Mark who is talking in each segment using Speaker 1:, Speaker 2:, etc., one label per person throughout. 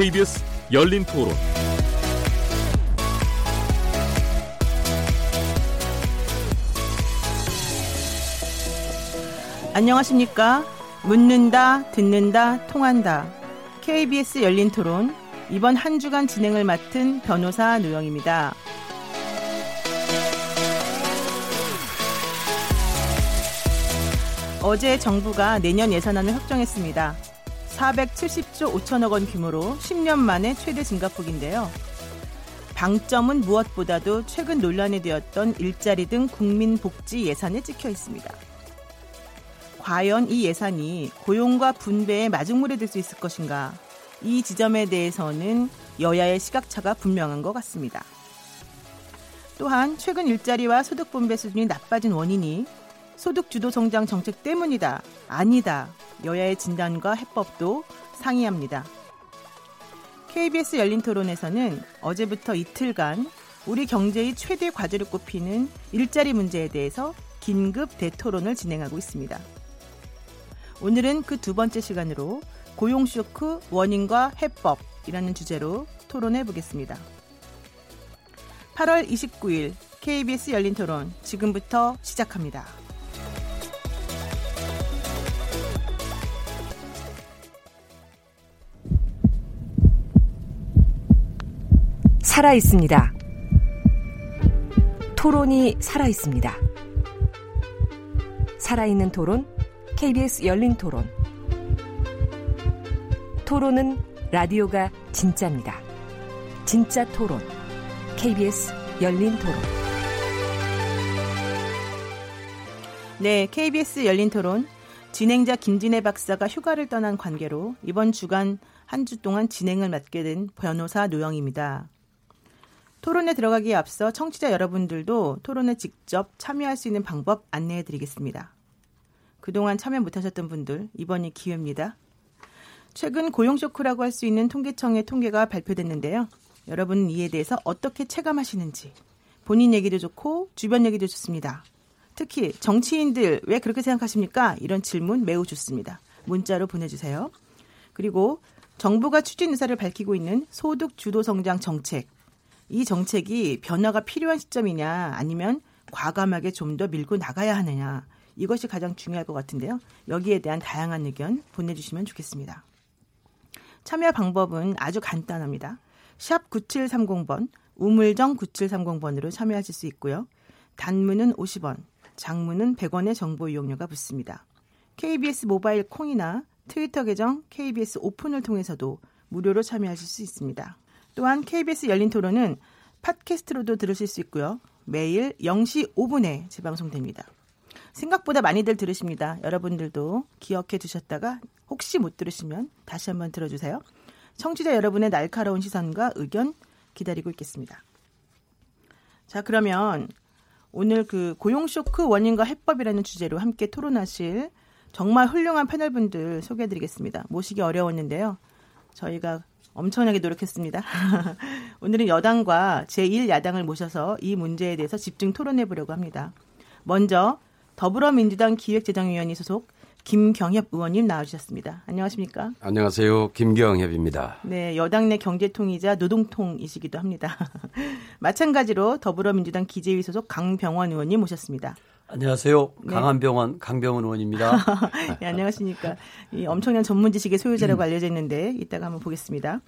Speaker 1: KBS 열린 토론.
Speaker 2: 안녕하십니까? 묻는다, 듣는다, 통한다. KBS 열린 토론. 이번 한 주간 진행을 맡은 변호사 노영입니다. 어제 정부가 내년 예산안을 확정했습니다. 470조 5천억 원 규모로 10년 만에 최대 증가폭인데요. 방점은 무엇보다도 최근 논란이 되었던 일자리 등 국민 복지 예산에 찍혀 있습니다. 과연 이 예산이 고용과 분배의 마중물이 될 수 있을 것인가? 이 지점에 대해서는 여야의 시각차가 분명한 것 같습니다. 또한 최근 일자리와 소득 분배 수준이 나빠진 원인이 소득 주도 성장 정책 때문이다. 아니다. 여야의 진단과 해법도 상의합니다. KBS 열린 토론에서는 어제부터 이틀간 우리 경제의 최대 과제를 꼽히는 일자리 문제에 대해서 긴급 대토론을 진행하고 있습니다. 오늘은 그 두 번째 시간으로 고용 쇼크 원인과 해법이라는 주제로 토론해 보겠습니다. 8월 29일 KBS 열린 토론 지금부터 시작합니다.
Speaker 3: 살아 있습니다. 토론이 살아 있습니다. 살아있는 토론, KBS 열린 토론. 토론은 라디오가 진짜입니다. 진짜 토론, KBS 열린 토론.
Speaker 2: 네, KBS 열린 토론. 진행자 김진애 박사가 휴가를 떠난 관계로 이번 주간 한 주 동안 진행을 맡게 된 변호사 노영입니다. 토론에 들어가기에 앞서 청취자 여러분들도 토론에 직접 참여할 수 있는 방법 안내해 드리겠습니다. 그동안 참여 못하셨던 분들 이번이 기회입니다. 최근 고용 쇼크라고 할 수 있는 통계청의 통계가 발표됐는데요. 여러분은 이에 대해서 어떻게 체감하시는지 본인 얘기도 좋고 주변 얘기도 좋습니다. 특히 정치인들 왜 그렇게 생각하십니까? 이런 질문 매우 좋습니다. 문자로 보내주세요. 그리고 정부가 추진 의사를 밝히고 있는 소득 주도 성장 정책 이 정책이 변화가 필요한 시점이냐 아니면 과감하게 좀 더 밀고 나가야 하느냐 이것이 가장 중요할 것 같은데요. 여기에 대한 다양한 의견 보내주시면 좋겠습니다. 참여 방법은 아주 간단합니다. 샵 9730번, 우물정 9730번으로 참여하실 수 있고요. 단문은 50원, 장문은 100원의 정보 이용료가 붙습니다. KBS 모바일 콩이나 트위터 계정 KBS 오픈을 통해서도 무료로 참여하실 수 있습니다. 또한 KBS 열린 토론은 팟캐스트로도 들으실 수 있고요. 매일 0시 5분에 재방송됩니다. 생각보다 많이들 들으십니다. 여러분들도 기억해 두셨다가 혹시 못 들으시면 다시 한번 들어주세요. 청취자 여러분의 날카로운 시선과 의견 기다리고 있겠습니다. 자, 그러면 오늘 그 고용 쇼크 원인과 해법이라는 주제로 함께 토론하실 정말 훌륭한 패널분들 소개해 드리겠습니다. 모시기 어려웠는데요. 저희가 엄청나게 노력했습니다. 오늘은 여당과 제1야당을 모셔서 이 문제에 대해서 집중 토론해 보려고 합니다. 먼저 더불어민주당 기획재정위원회 소속 김경협 의원님 나와주셨습니다. 안녕하십니까?
Speaker 4: 안녕하세요. 김경협입니다.
Speaker 2: 네, 여당 내 경제통이자 노동통이시기도 합니다. 마찬가지로 더불어민주당 기재위 소속 강병원 의원님 모셨습니다.
Speaker 5: 안녕하세요. 네. 강한병원 강병원 의원입니다.
Speaker 2: 네, 안녕하십니까. 이 엄청난 전문 지식의 소유자라고 알려져 있는데 이따가 한번 보겠습니다.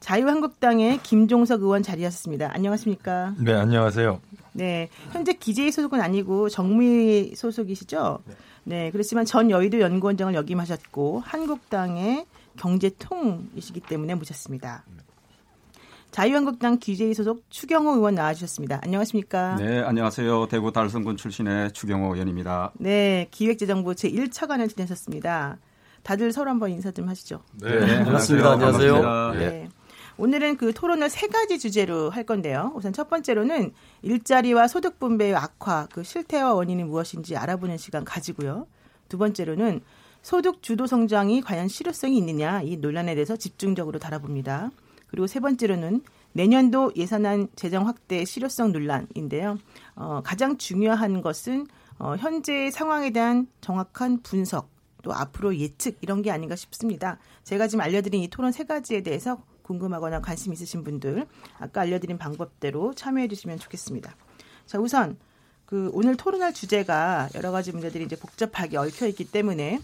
Speaker 2: 자유한국당의 김종석 의원 자리하셨습니다. 안녕하십니까?
Speaker 6: 네, 안녕하세요.
Speaker 2: 네, 현재 기재위 소속은 아니고 정무위 소속이시죠? 네. 네, 그렇지만 전 여의도 연구원장을 역임하셨고 한국당의 경제통이시기 때문에 모셨습니다. 자유한국당 기재위 소속 추경호 의원 나와주셨습니다. 안녕하십니까?
Speaker 7: 네, 안녕하세요. 대구 달성군 출신의 추경호 의원입니다.
Speaker 2: 네, 기획재정부 제1차관을 지내셨습니다. 다들 서로 한번 인사 좀 하시죠.
Speaker 5: 네, 네 반갑습니다. 안녕하세요. 반갑습니다.
Speaker 2: 네. 네. 오늘은 그 토론을 세 가지 주제로 할 건데요. 우선 첫 번째로는 일자리와 소득 분배의 악화, 그 실태와 원인이 무엇인지 알아보는 시간 가지고요. 두 번째로는 소득 주도 성장이 과연 실효성이 있느냐 이 논란에 대해서 집중적으로 다뤄봅니다. 그리고 세 번째로는 내년도 예산안 재정 확대 실효성 논란인데요. 어, 가장 중요한 것은 어, 현재 상황에 대한 정확한 분석 또 앞으로 예측 이런 게 아닌가 싶습니다. 제가 지금 알려드린 이 토론 세 가지에 대해서 궁금하거나 관심 있으신 분들 아까 알려드린 방법대로 참여해 주시면 좋겠습니다. 자, 우선 그 오늘 토론할 주제가 여러 가지 문제들이 이제 복잡하게 얽혀 있기 때문에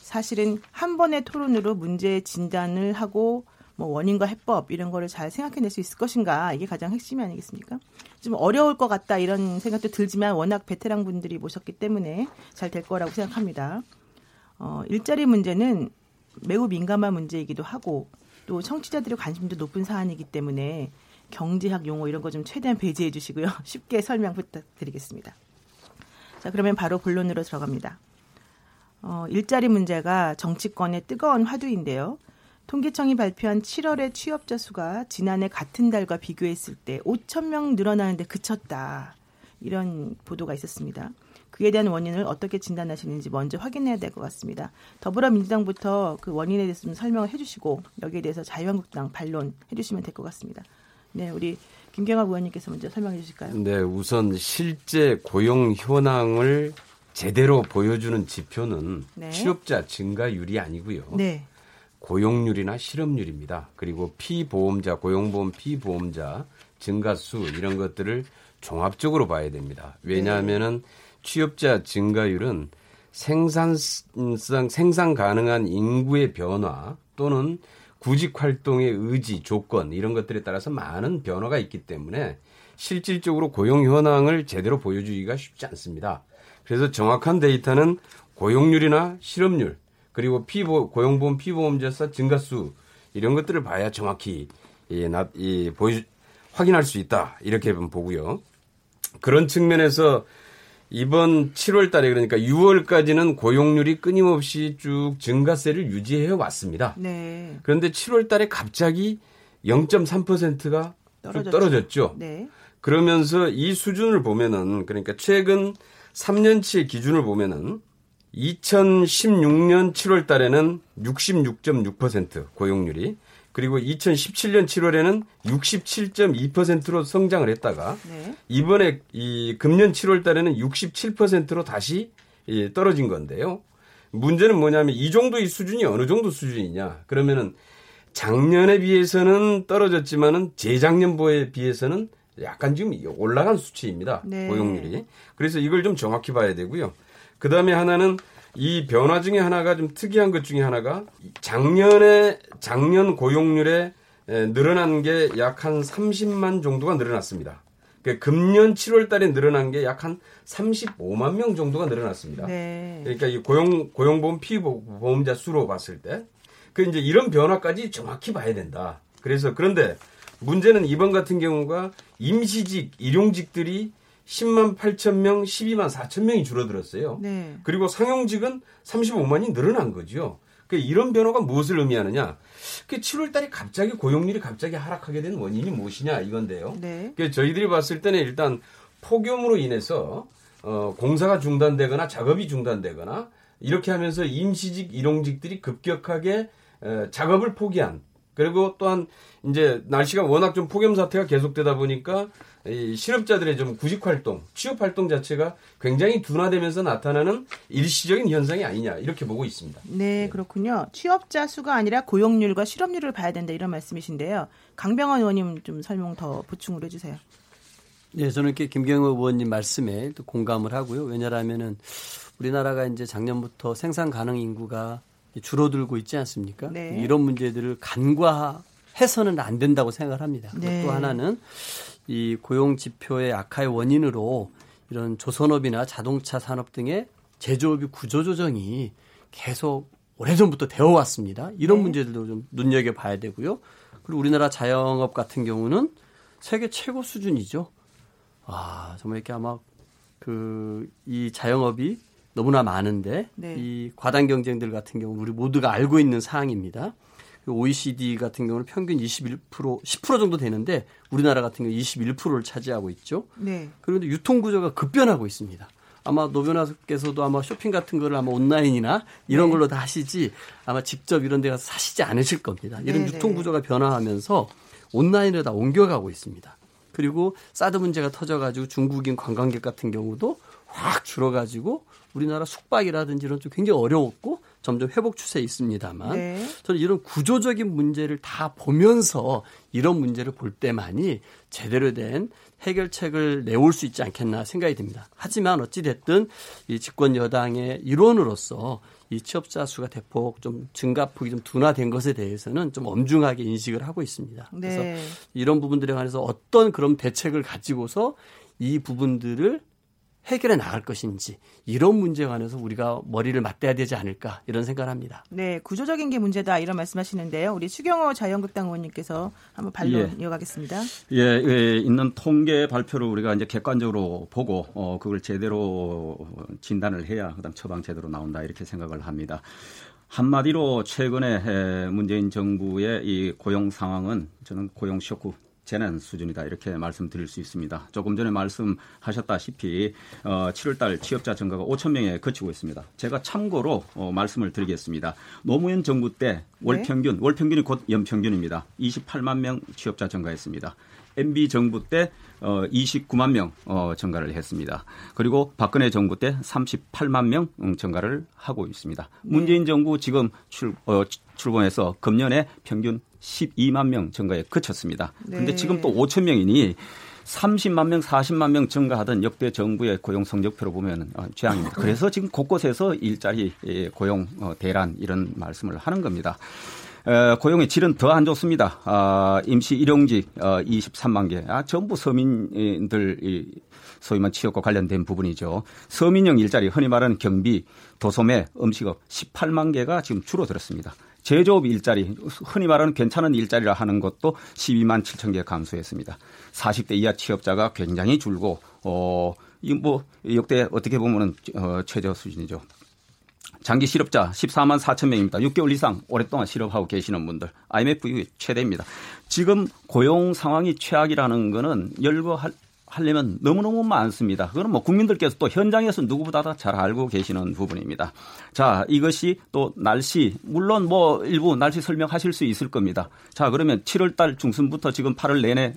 Speaker 2: 사실은 한 번의 토론으로 문제 진단을 하고 뭐 원인과 해법 이런 거를 잘 생각해낼 수 있을 것인가 이게 가장 핵심이 아니겠습니까? 좀 어려울 것 같다 이런 생각도 들지만 워낙 베테랑 분들이 모셨기 때문에 잘 될 거라고 생각합니다. 어, 일자리 문제는 매우 민감한 문제이기도 하고 또 청취자들의 관심도 높은 사안이기 때문에 경제학 용어 이런 거 좀 최대한 배제해 주시고요. 쉽게 설명 부탁드리겠습니다. 자, 그러면 바로 본론으로 들어갑니다. 어, 일자리 문제가 정치권의 뜨거운 화두인데요. 통계청이 발표한 7월의 취업자 수가 지난해 같은 달과 비교했을 때 5천 명 늘어나는데 그쳤다. 이런 보도가 있었습니다. 그에 대한 원인을 어떻게 진단하시는지 먼저 확인해야 될 것 같습니다. 더불어민주당부터 그 원인에 대해서 좀 설명을 해주시고 여기에 대해서 자유한국당 반론 해 주시면 될 것 같습니다. 네, 우리 김경학 의원님께서 먼저 설명해 주실까요?
Speaker 4: 네, 우선 실제 고용 현황을 제대로 보여주는 지표는 네. 취업자 증가율이 아니고요. 네. 고용률이나 실업률입니다. 그리고 피보험자, 고용보험 피보험자 증가수 이런 것들을 종합적으로 봐야 됩니다. 왜냐하면은 취업자 증가율은 생산성 생산 가능한 인구의 변화 또는 구직 활동의 의지, 조건 이런 것들에 따라서 많은 변화가 있기 때문에 실질적으로 고용 현황을 제대로 보여주기가 쉽지 않습니다. 그래서 정확한 데이터는 고용률이나 실업률 그리고 피보 고용보험 피보험자사 증가수 이런 것들을 봐야 정확히 이, 나, 이 보여 확인할 수 있다 이렇게 보고요. 그런 측면에서 이번 7월 달에 그러니까 6월까지는 고용률이 끊임없이 쭉 증가세를 유지해 왔습니다. 네. 그런데 7월 달에 갑자기 0.3%가 떨어졌죠. 떨어졌죠. 네. 그러면서 이 수준을 보면은 그러니까 최근 3년치 기준을 보면은 2016년 7월 달에는 66.6% 고용률이 그리고 2017년 7월에는 67.2%로 성장을 했다가 네. 이번에 이 금년 7월 달에는 67%로 다시 떨어진 건데요. 문제는 뭐냐면 이 정도의 수준이 어느 정도 수준이냐. 그러면은 작년에 비해서는 떨어졌지만은 재작년보에 비해서는 약간 지금 올라간 수치입니다. 네. 고용률이. 그래서 이걸 좀 정확히 봐야 되고요. 그 다음에 하나는 이 변화 중에 하나가 좀 특이한 것 중에 하나가 작년에 작년 고용률에 늘어난 게 약 한 30만 정도가 늘어났습니다. 그 금년 7월 달에 늘어난 게 약 한 35만 명 정도가 늘어났습니다. 네. 그러니까 이 고용 고용보험 피보험자 수로 봤을 때 그 이제 이런 변화까지 정확히 봐야 된다. 그래서 그런데 문제는 이번 같은 경우가 임시직 일용직들이 10만 8천 명, 12만 4천 명이 줄어들었어요. 네. 그리고 상용직은 35만이 늘어난 거죠. 그 이런 변화가 무엇을 의미하느냐? 그 7월 달에 갑자기 고용률이 갑자기 하락하게 된 원인이 무엇이냐 이건데요. 네. 그 저희들이 봤을 때는 일단 폭염으로 인해서 어, 공사가 중단되거나 작업이 중단되거나 이렇게 하면서 임시직 일용직들이 급격하게 에, 작업을 포기한 그리고 또한 이제 날씨가 워낙 좀 폭염 사태가 계속되다 보니까 이 실업자들의 좀 구직 활동, 취업 활동 자체가 굉장히 둔화되면서 나타나는 일시적인 현상이 아니냐 이렇게 보고 있습니다.
Speaker 2: 네, 네, 그렇군요. 취업자 수가 아니라 고용률과 실업률을 봐야 된다 이런 말씀이신데요. 강병원 의원님 좀 설명 더 보충을 해주세요.
Speaker 5: 네, 저는 이렇게 김경호 의원님 말씀에 또 공감을 하고요. 왜냐하면은 우리나라가 이제 작년부터 생산 가능 인구가 줄어들고 있지 않습니까? 네. 이런 문제들을 간과해서는 안 된다고 생각을 합니다. 네. 또 하나는 이 고용 지표의 악화의 원인으로 이런 조선업이나 자동차 산업 등의 제조업이 구조 조정이 계속 오래전부터 되어 왔습니다. 이런 네. 문제들도 좀 눈여겨 봐야 되고요. 그리고 우리나라 자영업 같은 경우는 세계 최고 수준이죠. 아, 정말 이렇게 아마 그 이 자영업이 너무나 많은데 네. 이 과당 경쟁들 같은 경우 우리 모두가 알고 있는 사항입니다. OECD 같은 경우는 평균 21% 10% 정도 되는데 우리나라 같은 경우 21%를 차지하고 있죠. 네. 그런데 유통 구조가 급변하고 있습니다. 아마 노변호사께서도 아마 쇼핑 같은 거를 아마 온라인이나 이런 네. 걸로 다 하시지 아마 직접 이런 데 가서 사시지 않으실 겁니다. 이런 네, 유통 네. 구조가 변화하면서 온라인으로 다 옮겨가고 있습니다. 그리고 사드 문제가 터져가지고 중국인 관광객 같은 경우도 확 줄어가지고 우리나라 숙박이라든지 이런 좀 굉장히 어려웠고 점점 회복 추세에 있습니다만 네. 저는 이런 구조적인 문제를 다 보면서 이런 문제를 볼 때만이 제대로 된 해결책을 내올 수 있지 않겠나 생각이 듭니다. 하지만 어찌 됐든 이 집권 여당의 일원으로서 이 취업자 수가 대폭 좀 증가폭이 좀 둔화된 것에 대해서는 좀 엄중하게 인식을 하고 있습니다. 네. 그래서 이런 부분들에 관해서 어떤 그런 대책을 가지고서 이 부분들을 해결해 나갈 것인지 이런 문제에 관해서 우리가 머리를 맞대야 되지 않을까 이런 생각을 합니다.
Speaker 2: 네, 구조적인 게 문제다 이런 말씀하시는데요. 우리 추경호 자유한국당 의원님께서 한번 반론 예. 이어가겠습니다.
Speaker 7: 예, 예, 있는 통계 발표를 우리가 이제 객관적으로 보고 어, 그걸 제대로 진단을 해야 그다음 처방 제대로 나온다 이렇게 생각을 합니다. 한마디로 최근에 문재인 정부의 이 고용 상황은 저는 고용 쇼크 재난 수준이다 이렇게 말씀드릴 수 있습니다. 조금 전에 말씀하셨다시피 어, 7월달 취업자 증가가 5천 명에 그치고 있습니다. 제가 참고로 어, 말씀을 드리겠습니다. 노무현 정부 때월 네. 평균 월 평균이 곧 연평균입니다. 28만 명 취업자 증가했습니다. MB 정부 때 어, 29만 명 어, 증가를 했습니다. 그리고 박근혜 정부 때 38만 명 음, 증가를 하고 있습니다. 네. 문재인 정부 지금 출, 어, 출범해서 금년에 평균 12만 명 증가에 그쳤습니다. 그런데 네. 지금 또 5천 명이니 30만 명, 40만 명 증가하던 역대 정부의 고용 성적표로 보면 어, 재앙입니다. 그래서 지금 곳곳에서 일자리 예, 고용 어, 대란 이런 말씀을 하는 겁니다. 고용의 질은 더 안 좋습니다. 아, 임시 일용직 23만 어, 개. 아, 전부 서민들 소위 말 취업과 관련된 부분이죠. 서민형 일자리 흔히 말하는 경비, 도소매, 음식업 18만 개가 지금 줄어들었습니다. 제조업 일자리, 흔히 말하는 괜찮은 일자리라 하는 것도 12만 7천 개 감소했습니다. 40대 이하 취업자가 굉장히 줄고, 어, 이뭐 역대 어떻게 보면은 어, 최저 수준이죠. 장기 실업자 14만 4천 명입니다. 6개월 이상 오랫동안 실업하고 계시는 분들 IMF 이후 최대입니다. 지금 고용 상황이 최악이라는 거는 열거할 하려면 너무너무 많습니다. 그건 뭐 국민들께서 또 현장에서 누구보다 잘 알고 계시는 부분입니다. 자, 이것이 또 날씨, 물론 뭐 일부 날씨 설명하실 수 있을 겁니다. 자, 그러면 7월 달 중순부터 지금 8월 내내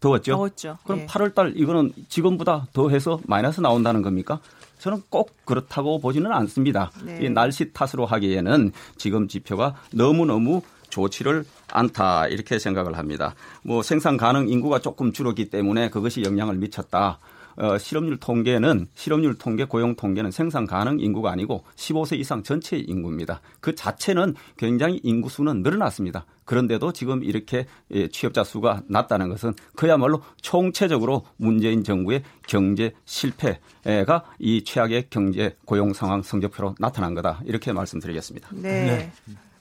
Speaker 7: 더웠죠?
Speaker 2: 더웠죠.
Speaker 7: 그럼 예. 8월 달 이거는 지금보다 더해서 마이너스 나온다는 겁니까? 저는 꼭 그렇다고 보지는 않습니다. 네. 이 날씨 탓으로 하기에는 지금 지표가 너무너무 좋지를 않다 이렇게 생각을 합니다. 뭐 생산 가능 인구가 조금 줄었기 때문에 그것이 영향을 미쳤다. 어, 실업률 통계는 실업률 통계, 고용 통계는 생산 가능 인구가 아니고 15세 이상 전체 인구입니다. 그 자체는 굉장히 인구 수는 늘어났습니다. 그런데도 지금 이렇게 예, 취업자 수가 낮다는 것은 그야말로 총체적으로 문재인 정부의 경제 실패가 이 최악의 경제 고용 상황 성적표로 나타난 거다. 이렇게 말씀드리겠습니다.
Speaker 2: 네. 네.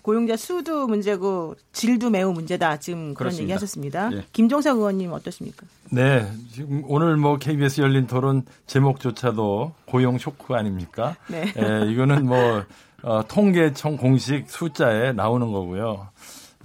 Speaker 2: 고용자 수도 문제고 질도 매우 문제다. 지금 그런 그렇습니다. 얘기 하셨습니다. 예. 김종석 의원님 어떠십니까?
Speaker 1: 네. 지금 오늘 뭐 KBS 열린 토론 제목조차도 고용 쇼크 아닙니까? 네. 예, 이거는 뭐 어, 통계청 공식 숫자에 나오는 거고요.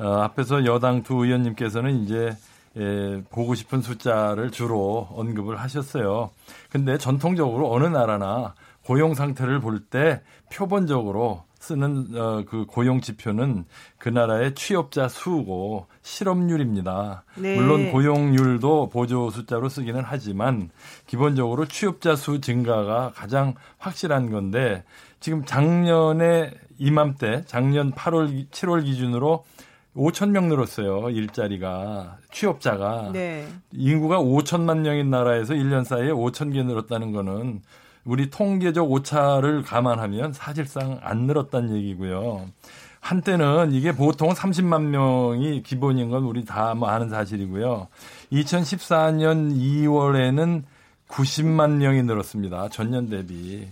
Speaker 1: 어, 앞에서 여당 두 의원님께서는 이제 예, 보고 싶은 숫자를 주로 언급을 하셨어요. 근데 전통적으로 어느 나라나 고용 상태를 볼 때 표본적으로 쓰는 어, 그 고용 지표는 그 나라의 취업자 수고 실업률입니다. 네. 물론 고용률도 보조 숫자로 쓰기는 하지만 기본적으로 취업자 수 증가가 가장 확실한 건데 지금 작년에 이맘때 작년 8월 7월 기준으로 5천 명 늘었어요. 일자리가 취업자가 네. 인구가 5천만 명인 나라에서 1년 사이에 5천 개 늘었다는 거는 우리 통계적 오차를 감안하면 사실상 안 늘었다는 얘기고요. 한때는 이게 보통 30만 명이 기본인 건 우리 다 뭐 아는 사실이고요. 2014년 2월에는 90만 명이 늘었습니다. 전년 대비.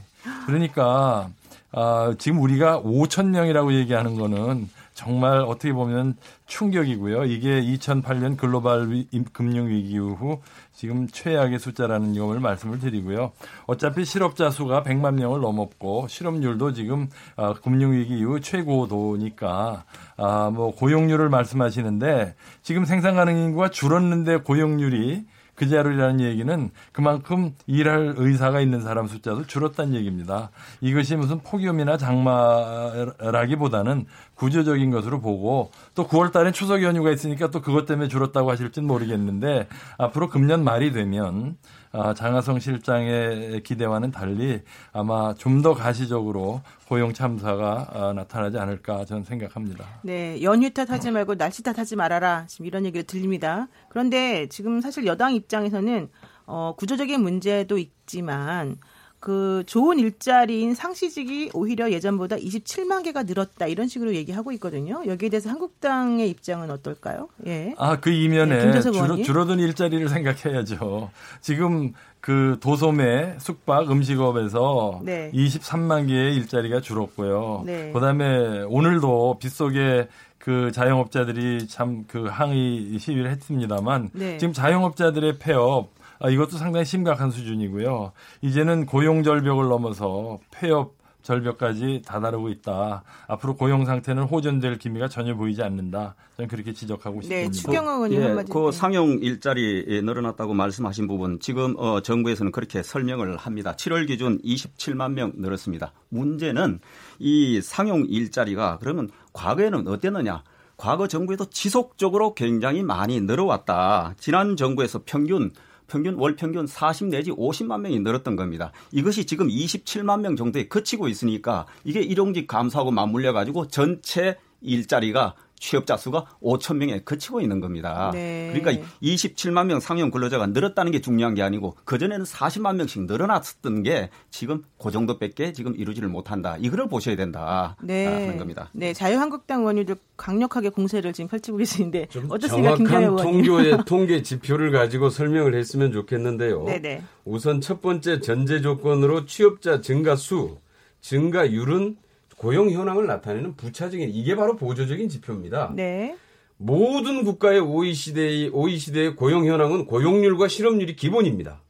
Speaker 1: 그러니까 아, 지금 우리가 5천 명이라고 얘기하는 거는 정말 어떻게 보면 충격이고요. 이게 2008년 글로벌 위, 금융 위기 이후 지금 최악의 숫자라는 점을 말씀을 드리고요. 어차피 실업자 수가 100만 명을 넘었고 실업률도 지금 아, 금융 위기 이후 최고도니까 아, 뭐 고용률을 말씀하시는데 지금 생산 가능 인구가 줄었는데 고용률이 그 자리라는 얘기는 그만큼 일할 의사가 있는 사람 숫자도 줄었다는 얘기입니다. 이것이 무슨 폭염이나 장마라기보다는 구조적인 것으로 보고 또 9월 달엔 추석 연휴가 있으니까 또 그것 때문에 줄었다고 하실진 모르겠는데 앞으로 금년 말이 되면 아, 장하성 실장의 기대와는 달리 아마 좀 더 가시적으로 고용 참사가 아, 나타나지 않을까 저는 생각합니다.
Speaker 2: 네, 연휴 탓하지 말고 날씨 탓하지 말아라. 지금 이런 얘기가 들립니다. 그런데 지금 사실 여당 입장에서는 어, 구조적인 문제도 있지만 그 좋은 일자리인 상시직이 오히려 예전보다 27만 개가 늘었다 이런 식으로 얘기하고 있거든요. 여기에 대해서 한국당의 입장은 어떨까요? 예.
Speaker 1: 아, 그 이면에 네, 줄어, 줄어든 일자리를 생각해야죠. 지금 그 도소매, 숙박, 음식업에서 네. 23만 개의 일자리가 줄었고요. 네. 그다음에 오늘도 빗속에 그 자영업자들이 참 그 항의 시위를 했습니다만 네. 지금 자영업자들의 폐업 아, 이것도 상당히 심각한 수준이고요. 이제는 고용 절벽을 넘어서 폐업 절벽까지 다다르고 있다. 앞으로 고용 상태는 호전될 기미가 전혀 보이지 않는다. 저는 그렇게 지적하고 네, 싶습니다.
Speaker 2: 네, 추경호 의원님
Speaker 7: 예,
Speaker 2: 한마디.
Speaker 7: 그 상용 일자리 늘어났다고 말씀하신 부분 지금 어, 정부에서는 그렇게 설명을 합니다. 7월 기준 27만 명 늘었습니다. 문제는 이 상용 일자리가 그러면 과거에는 어땠느냐? 과거 정부에도 지속적으로 굉장히 많이 늘어왔다. 지난 정부에서 평균 평균 월 평균 40 내지 50만 명이 늘었던 겁니다. 이것이 지금 27만 명 정도에 그치고 있으니까 이게 일용직 감소하고 맞물려 가지고 전체 일자리가 취업자 수가 5천 명에 그치고 있는 겁니다. 네. 그러니까 27만 명 상용 근로자가 늘었다는 게 중요한 게 아니고 그전에는 40만 명씩 늘어났었던 게 지금 그 정도밖에 지금 이루지를 못한다. 이거를 보셔야 된다. 네. 하는 겁니다.
Speaker 2: 네. 자유한국당 의원님들 강력하게 공세를 지금 펼치고 계시는데 어떻습니까?
Speaker 4: 정확한 통계의 통계 지표를 가지고 설명을 했으면 좋겠는데요. 네네. 네. 우선 첫 번째 전제 조건으로 취업자 증가 수, 증가율은 고용 현황을 나타내는 부차적인 이게 바로 보조적인 지표입니다. 네. 모든 국가의 OECD의, OECD의 고용 현황은 고용률과 실업률이 기본입니다.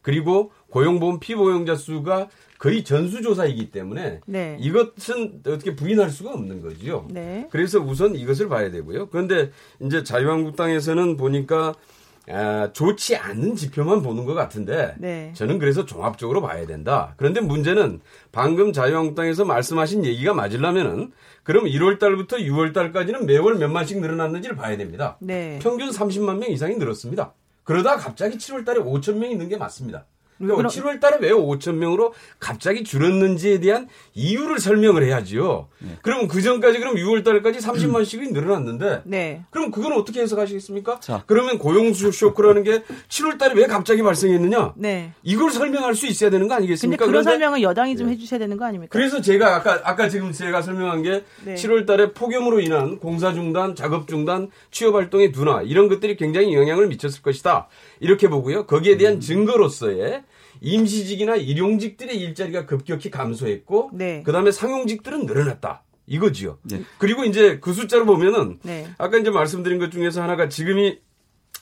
Speaker 4: 그리고 고용보험 피보용자 수가 거의 전수조사이기 때문에 네. 이것은 어떻게 부인할 수가 없는 거죠. 네. 그래서 우선 이것을 봐야 되고요. 그런데 이제 자유한국당에서는 보니까 아, 좋지 않은 지표만 보는 것 같은데 네. 저는 그래서 종합적으로 봐야 된다. 그런데 문제는 방금 자유한국당에서 말씀하신 얘기가 맞으려면은 그럼 1월 달부터 6월 달까지는 매월 몇만씩 늘어났는지를 봐야 됩니다. 네. 평균 30만 명 이상이 늘었습니다. 그러다 갑자기 7월 달에 5천 명이 는 게 맞습니다. 그러니까 7월 달에 왜 5천 명으로 갑자기 줄었는지에 대한 이유를 설명을 해야지요. 네. 그러면 그 전까지 그럼 6월 달까지 30만씩이 늘어났는데 네. 그럼 그건 어떻게 해석하시겠습니까? 자. 그러면 고용 쇼크라는 게 7월 달에 왜 갑자기 발생했느냐? 네. 이걸 설명할 수 있어야 되는 거 아니겠습니까?
Speaker 2: 근데 그런 설명은 여당이 좀 네. 해주셔야 되는 거 아닙니까?
Speaker 4: 그래서 제가 아까 아까 지금 제가 설명한 게 네. 7월 달에 폭염으로 인한 공사 중단, 작업 중단, 취업 활동의 둔화 이런 것들이 굉장히 영향을 미쳤을 것이다. 이렇게 보고요. 거기에 대한 음. 증거로서의 임시직이나 일용직들의 일자리가 급격히 감소했고 네. 그다음에 상용직들은 늘어났다. 이거지요. 네. 그리고 이제 그 숫자를 보면은 네. 아까 이제 말씀드린 것 중에서 하나가 지금이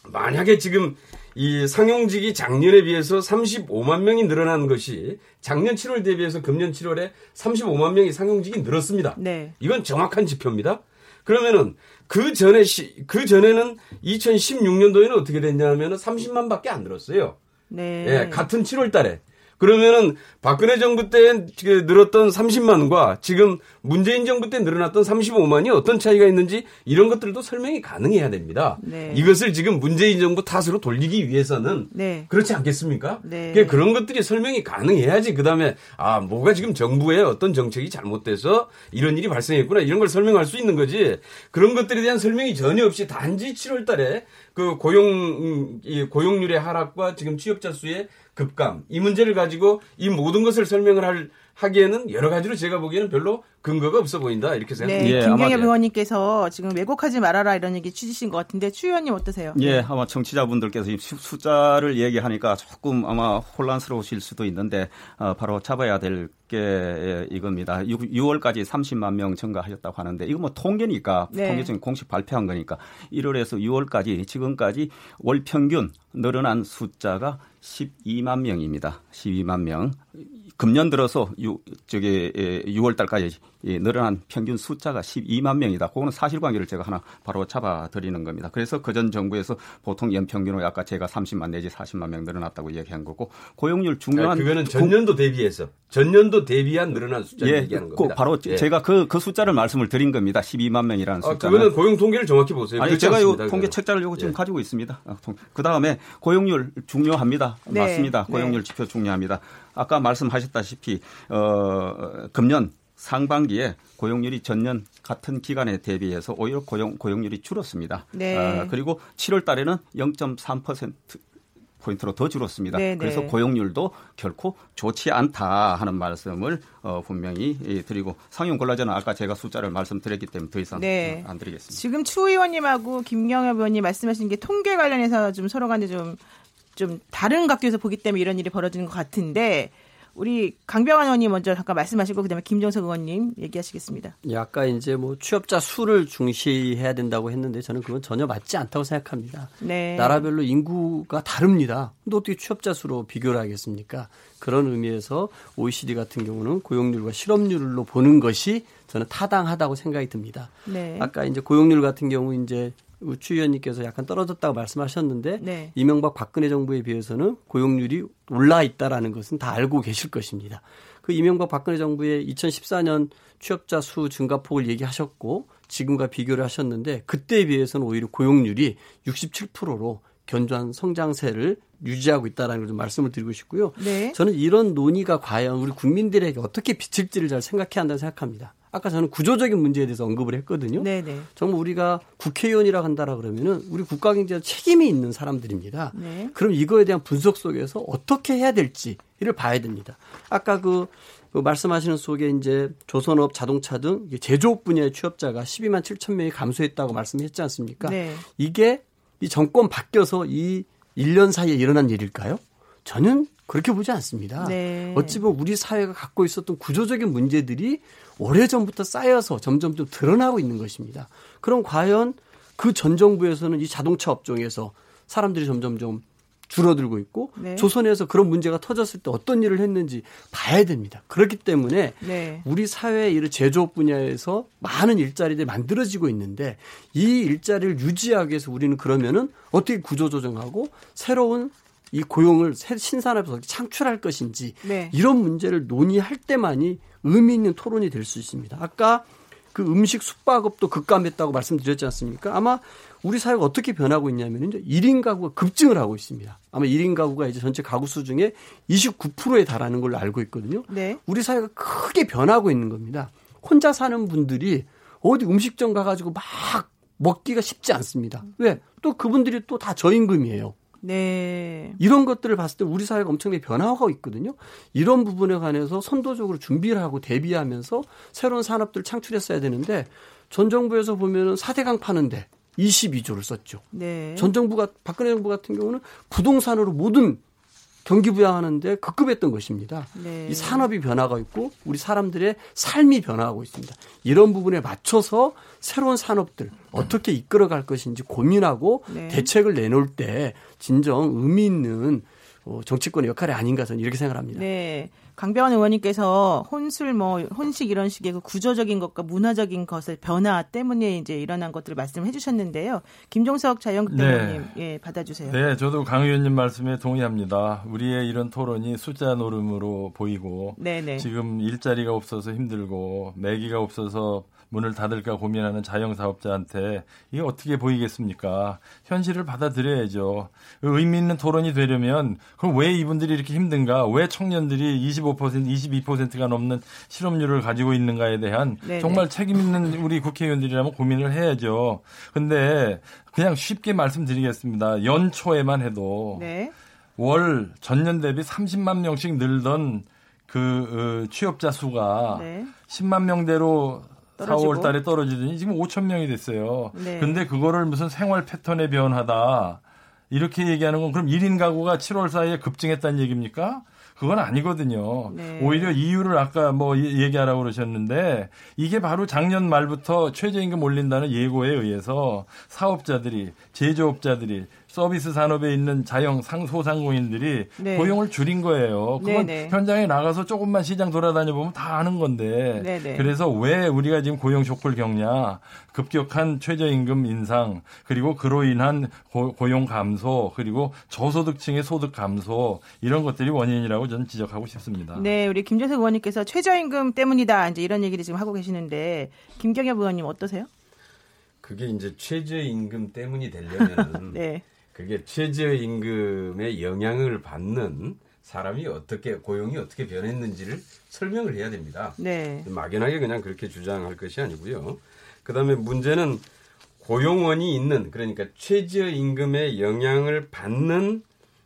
Speaker 4: 만약에 지금 이 상용직이 작년에 비해서 35만 명이 늘어난 것이 작년 7월 대비해서 금년 7월에 35만 명이 상용직이 늘었습니다. 네. 이건 정확한 지표입니다. 그러면은 그 전에 시, 그 전에는 2016년도에는 어떻게 됐냐면은 30만밖에 안 늘었어요. 네. 예, 같은 7월 달에. 그러면은 박근혜 정부 때 늘었던 30만과 지금 문재인 정부 때 늘어났던 35만이 어떤 차이가 있는지 이런 것들도 설명이 가능해야 됩니다. 네. 이것을 지금 문재인 정부 탓으로 돌리기 위해서는 네. 그렇지 않겠습니까? 네. 그러니까 그런 것들이 설명이 가능해야지 그다음에 아 뭐가 지금 정부의 어떤 정책이 잘못돼서 이런 일이 발생했구나 이런 걸 설명할 수 있는 거지 그런 것들에 대한 설명이 전혀 없이 단지 7월달에 그 고용 이 고용률의 하락과 지금 취업자 수의 급감. 이 문제를 가지고 이 모든 것을 설명을 할 하기에는 여러 가지로 제가 보기에는 별로 근거가 없어 보인다 이렇게 생각합니다.
Speaker 2: 네, 예, 김경엽 의원님께서 지금 왜곡하지 말아라 이런 얘기 취지신 것 같은데 추 의원님 어떠세요?
Speaker 7: 예, 아마 청취자분들께서 숫자를 얘기하니까 조금 아마 혼란스러우실 수도 있는데 어, 바로 잡아야 될 게 이겁니다. 6, 6월까지 30만 명 증가하셨다고 하는데 이거 뭐 통계니까 네. 통계적인 공식 발표한 거니까 1월에서 6월까지 지금까지 월 평균 늘어난 숫자가 12만 명입니다. 12만 명. 금년 들어서 유, 저기 6월 달까지 이 늘어난 평균 숫자가 12만 명이다. 그거는 사실관계를 제가 하나 바로 잡아드리는 겁니다. 그래서 그 전 정부에서 보통 연평균으로 아까 제가 30만 내지 40만 명 늘어났다고 얘기한 거고 고용률 중요한
Speaker 4: 아, 그거는 전년도 대비해서 전년도 대비한 늘어난 숫자
Speaker 7: 예,
Speaker 4: 얘기하는 겁니다.
Speaker 7: 바로 예. 제가 그, 그 숫자를 말씀을 드린 겁니다. 12만 명이라는 숫자.
Speaker 4: 아, 그거는 고용 통계를 정확히 보세요.
Speaker 7: 아니 제가 요 통계 책자를 요거 지금 예. 가지고 있습니다. 아, 그 다음에 고용률 중요합니다. 네. 맞습니다. 네. 고용률 네. 지표 중요합니다. 아까 말씀하셨다시피 어, 금년 상반기에 고용률이 전년 같은 기간에 대비해서 오히려 고용, 고용률이 줄었습니다. 네. 아, 그리고 7월 달에는 0.3% 포인트로 더 줄었습니다. 네네. 그래서 고용률도 결코 좋지 않다 하는 말씀을 어, 분명히 드리고 상용 콜라제는 아까 제가 숫자를 말씀드렸기 때문에 더 이상 네. 안 드리겠습니다.
Speaker 2: 지금 추 의원님하고 김경엽 의원님 말씀하신 게 통계 관련해서 좀 서로 간에 좀, 좀 다른 각도에서 보기 때문에 이런 일이 벌어지는 것 같은데 우리 강병환 의원님 먼저 잠깐 말씀하시고 그다음에 김정석 의원님 얘기하시겠습니다.
Speaker 5: 예, 아까 이제 뭐 취업자 수를 중시해야 된다고 했는데 저는 그건 전혀 맞지 않다고 생각합니다. 네. 나라별로 인구가 다릅니다. 근데 어떻게 취업자 수로 비교를 하겠습니까? 그런 의미에서 OECD 같은 경우는 고용률과 실업률로 보는 것이 저는 타당하다고 생각이 듭니다. 네. 아까 이제 고용률 같은 경우 이제 우추 의원님께서 약간 떨어졌다고 말씀하셨는데 네. 이명박 박근혜 정부에 비해서는 고용률이 올라 있다라는 것은 다 알고 계실 것입니다. 그 이명박 박근혜 정부의 2014년 취업자 수 증가폭을 얘기하셨고 지금과 비교를 하셨는데 그때에 비해서는 오히려 고용률이 67%로 견조한 성장세를 유지하고 있다라는 걸 좀 말씀을 드리고 싶고요. 네. 저는 이런 논의가 과연 우리 국민들에게 어떻게 비칠지를 잘 생각해야 한다고 생각합니다. 아까 저는 구조적인 문제에 대해서 언급을 했거든요. 네네. 정말 우리가 국회의원이라 한다라 그러면은 우리 국가 경제에 책임이 있는 사람들입니다. 네. 그럼 이거에 대한 분석 속에서 어떻게 해야 될지를 봐야 됩니다. 아까 그, 그 말씀하시는 속에 이제 조선업, 자동차 등 제조업 분야의 취업자가 12만 7천 명이 감소했다고 말씀했지 않습니까? 네. 이게 이 정권 바뀌어서 이 1년 사이에 일어난 일일까요? 저는 그렇게 보지 않습니다. 네. 어찌 보면 우리 사회가 갖고 있었던 구조적인 문제들이 오래전부터 쌓여서 점점 좀 드러나고 있는 것입니다. 그럼 과연 그 전 정부에서는 이 자동차 업종에서 사람들이 점점 좀 줄어들고 있고 네. 조선에서 그런 문제가 터졌을 때 어떤 일을 했는지 봐야 됩니다. 그렇기 때문에 네. 우리 사회의 이 제조업 분야에서 많은 일자리들이 만들어지고 있는데 이 일자리를 유지하기 위해서 우리는 그러면은 어떻게 구조조정하고 새로운 이 고용을 신산업에서 창출할 것인지 네. 이런 문제를 논의할 때만이 의미 있는 토론이 될 수 있습니다. 아까 그 음식 숙박업도 급감했다고 말씀드렸지 않습니까? 아마 우리 사회가 어떻게 변하고 있냐면 이제 1인 가구가 급증을 하고 있습니다. 아마 1인 가구가 이제 전체 가구 수 중에 29%에 달하는 걸로 알고 있거든요. 네. 우리 사회가 크게 변하고 있는 겁니다. 혼자 사는 분들이 어디 음식점 가가지고 막 먹기가 쉽지 않습니다. 왜? 또 그분들이 또 다 저임금이에요. 네. 이런 것들을 봤을 때 우리 사회가 엄청나게 변화하고 있거든요. 이런 부분에 관해서 선도적으로 준비를 하고 대비하면서 새로운 산업들 창출했어야 되는데 전 정부에서 보면은 사대강 파는데 22조를 썼죠. 네. 전 정부가 박근혜 정부 같은 경우는 부동산으로 모든 경기 부양하는데 급급했던 것입니다. 네. 이 산업이 변화가 있고 우리 사람들의 삶이 변화하고 있습니다. 이런 부분에 맞춰서 새로운 산업들 어떻게 이끌어갈 것인지 고민하고 네. 대책을 내놓을 때 진정 의미 있는 어, 정치권의 역할이 아닌가 저는 이렇게 생각합니다.
Speaker 2: 네. 강병원 의원님께서 혼술 뭐 혼식 이런 식의 그 구조적인 것과 문화적인 것을 변화 때문에 이제 일어난 것들을 말씀해 주셨는데요. 김종석 자유한국당 네. 의원님 예, 받아 주세요.
Speaker 1: 네, 저도 강 의원님 말씀에 동의합니다. 우리의 이런 토론이 숫자 노름으로 보이고 네네. 네. 지금 일자리가 없어서 힘들고 매기가 없어서 문을 닫을까 고민하는 자영 사업자한테 이게 어떻게 보이겠습니까? 현실을 받아들여야죠. 의미 있는 토론이 되려면 그럼 왜 이분들이 이렇게 힘든가? 왜 청년들이 25% 22%가 넘는 실업률을 가지고 있는가에 대한 네네. 정말 책임 있는 우리 국회의원들이라면 고민을 해야죠. 근데 그냥 쉽게 말씀드리겠습니다. 연초에만 해도 네. 월 전년 대비 30만 명씩 늘던 그 어, 취업자 수가 네. 10만 명대로 떨어지고. 4월 달에 떨어지더니 지금 5천 명이 됐어요. 네. 근데 그거를 무슨 생활 패턴의 변화다. 이렇게 얘기하는 건 그럼 1인 가구가 7월 사이에 급증했다는 얘기입니까? 그건 아니거든요. 네. 오히려 이유를 아까 뭐 얘기하라고 그러셨는데 이게 바로 작년 말부터 최저임금 올린다는 예고에 의해서 사업자들이 제조업자들이 서비스 산업에 있는 자영 상소상공인들이 네. 고용을 줄인 거예요. 그건 네네. 현장에 나가서 조금만 시장 돌아다녀 보면 다 아는 건데. 네네. 그래서 왜 우리가 지금 고용 쇼크를 겪냐? 급격한 최저임금 인상 그리고 그로 인한 고, 용 감소 그리고 저소득층의 소득 감소 이런 것들이 원인이라고 저는 지적하고 싶습니다.
Speaker 2: 네, 우리 김재석 의원님께서 최저임금 때문이다 이제 이런 얘기를 지금 하고 계시는데 김경엽 의원님 어떠세요?
Speaker 4: 그게 이제 최저임금 때문이 되려면 네. 그게 최저임금의 영향을 받는 사람이 어떻게 고용이 어떻게 변했는지를 설명을 해야 됩니다. 네. 막연하게 그냥 그렇게 주장할 것이 아니고요. 그다음에 문제는 고용원이 있는 그러니까 최저임금의 영향을 받는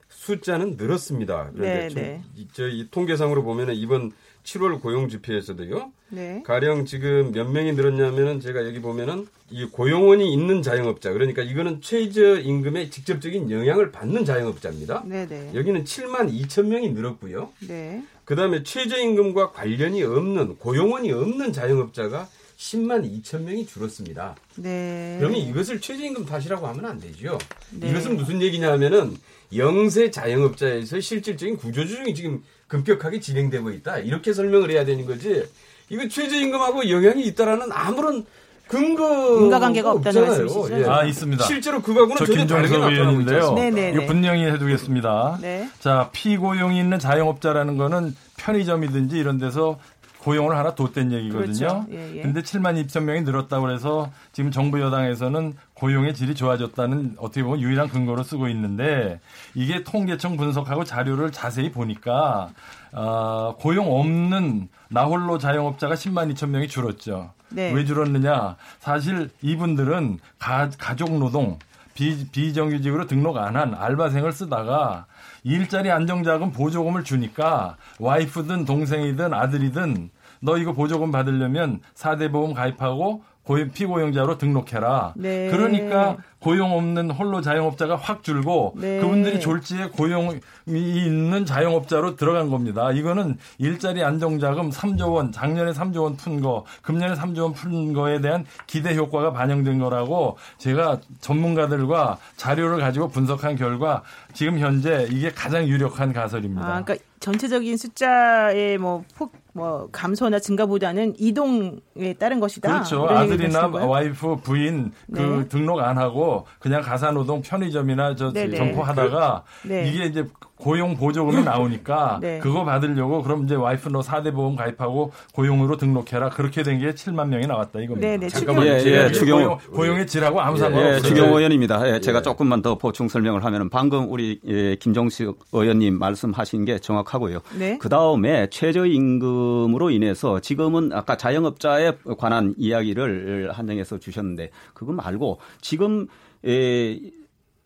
Speaker 4: 숫자는 늘었습니다. 그런데 네, 네. 저이 통계상으로 보면은 이번 7월 고용 지표에서도요. 네. 가령 지금 몇 명이 늘었냐면은 제가 여기 보면은 이 고용원이 있는 자영업자 그러니까 이거는 최저 임금에 직접적인 영향을 받는 자영업자입니다. 네네. 네. 여기는 7만 2천 명이 늘었고요. 네. 그다음에 최저 임금과 관련이 없는 고용원이 없는 자영업자가 10만 2천 명이 줄었습니다. 네. 그러면 이것을 최저임금 탓이라고 하면 안 되죠. 네. 이것은 무슨 얘기냐면은 영세 자영업자에서 실질적인 구조조정이 지금 급격하게 진행되고 있다. 이렇게 설명을 해야 되는 거지. 이거 최저임금하고 영향이 있다라는 아무런 근거
Speaker 2: 인과관계가 없다는 말씀이시죠?
Speaker 1: 예. 아 있습니다.
Speaker 4: 실제로 그거하고는
Speaker 1: 저 김종석 의원인데요. 이거 분명히 해두겠습니다. 네. 자 피고용이 있는 자영업자라는 거는 편의점이든지 이런 데서 고용을 하나 뒀던 얘기거든요. 그렇죠. 예, 예. 근데 7만 2천 명이 늘었다고 해서 지금 정부 여당에서는 고용의 질이 좋아졌다는 어떻게 보면 유일한 근거로 쓰고 있는데 이게 통계청 분석하고 자료를 자세히 보니까 어, 고용 없는 나홀로 자영업자가 10만 2천 명이 줄었죠. 네. 왜 줄었느냐? 사실 이분들은 가, 가족 노동 비, 비정규직으로 등록 안 한 알바생을 쓰다가 일자리 안정자금 보조금을 주니까 와이프든 동생이든 아들이든 너 이거 보조금 받으려면 4대 보험 가입하고 고용 피고용자로 등록해라. 네. 그러니까 고용 없는 홀로 자영업자가 확 줄고 네. 그분들이 졸지에 고용이 있는 자영업자로 들어간 겁니다. 이거는 일자리 안정자금 3조 원, 작년에 3조 원 푼 거, 금년에 3조 원 푼 거에 대한 기대 효과가 반영된 거라고 제가 전문가들과 자료를 가지고 분석한 결과 지금 현재 이게 가장 유력한 가설입니다.
Speaker 2: 아, 그러니까 전체적인 숫자의 뭐 폭, 뭐 감소나 증가보다는 이동에 따른 것이다.
Speaker 1: 그렇죠. 아들이나 와이프, 부인 그 네. 등록 안 하고 그냥 가사노동 편의점이나 저 네네. 점포 하다가 네. 이게 이제 고용 보조금이 나오니까 네. 그거 받으려고 그럼 이제 와이프 너 4대 보험 가입하고 고용으로 등록해라. 그렇게 된 게 7만 명이 나왔다 이겁니다. 네 네.
Speaker 7: 잠깐만 예, 예, 추경
Speaker 1: 고용, 의 질하고 아무 상관없어요.
Speaker 7: 예, 추경 의원입니다. 예, 제가 예. 조금만 더 보충 설명을 하면은 방금 우리 예, 김정식 의원님 말씀하신 게 정확하고요. 네. 그 다음에 최저임금으로 인해서 지금은 아까 자영업자에 관한 이야기를 한정해서 주셨는데 그거 말고 지금 에,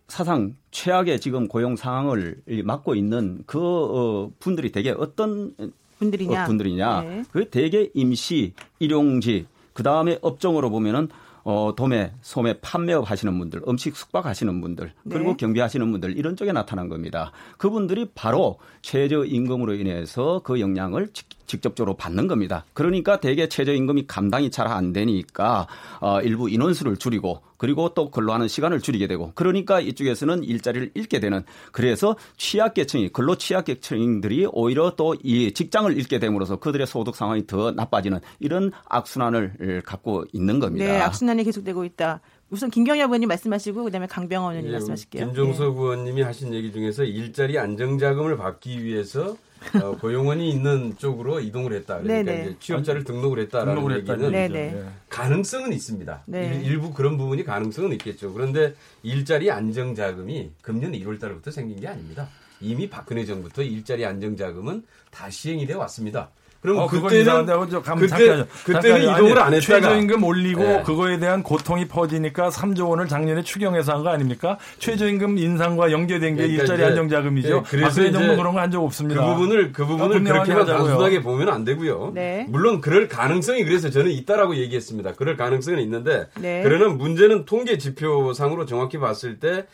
Speaker 7: 사상 최악의 지금 고용 상황을 맡고 있는 그 어, 분들이 되게 어떤 분들이냐? 어, 분들이냐? 네. 그 대개 임시 일용직 그 다음에 업종으로 보면은 어, 도매, 소매, 판매업 하시는 분들, 음식 숙박 하시는 분들, 그리고 네. 경비하시는 분들, 이런 쪽에 나타난 겁니다. 그분들이 바로 최저임금으로 인해서 그 영향을 직접적으로 받는 겁니다. 그러니까 대개 최저임금이 감당이 잘 안 되니까 어, 일부 인원수를 줄이고 그리고 또 근로하는 시간을 줄이게 되고 그러니까 이쪽에서는 일자리를 잃게 되는 그래서 취약계층이 근로 취약계층들이 오히려 또 이 직장을 잃게 됨으로써 그들의 소득 상황이 더 나빠지는 이런 악순환을 갖고 있는 겁니다.
Speaker 2: 네, 악순환이 계속되고 있다. 우선 김경엽 의원님 말씀하시고 그다음에 강병원 의원님 예, 말씀하실게요.
Speaker 4: 김종석 네. 의원님이 하신 얘기 중에서 일자리 안정자금을 받기 위해서 어, 고용원이 있는 쪽으로 이동을 했다. 그러니까 이제 취업자를 등록을 했다라는 등록을 얘기는 네네. 가능성은 있습니다. 네. 일, 부 그런 부분이 가능성은 있겠죠. 그런데 일자리 안정자금이 금년 1월 달부터 생긴 게 아닙니다. 이미 박근혜 정부터 일자리 안정자금은 다 시행이 되어 왔습니다.
Speaker 1: 그럼 어, 그때는 그때, 잠깐만요.
Speaker 4: 그때는. 이동을 안 했다가
Speaker 1: 최저임금 올리고 네. 그거에 대한 고통이 퍼지니까 3조 원을 작년에 추경해서 한 거 아닙니까? 최저임금 인상과 연계된 게 그러니까 일자리 안정 자금이죠. 네, 그래서 박근혜 정부 그런 거 한 적 없습니다.
Speaker 4: 그 부분을 그 부분을 그렇게만 단순하게 보면 안 되고요. 네. 물론 그럴 가능성이 그래서 저는 있다라고 얘기했습니다. 그럴 가능성은 있는데 네. 그러나 문제는 통계 지표상으로 정확히 봤을 때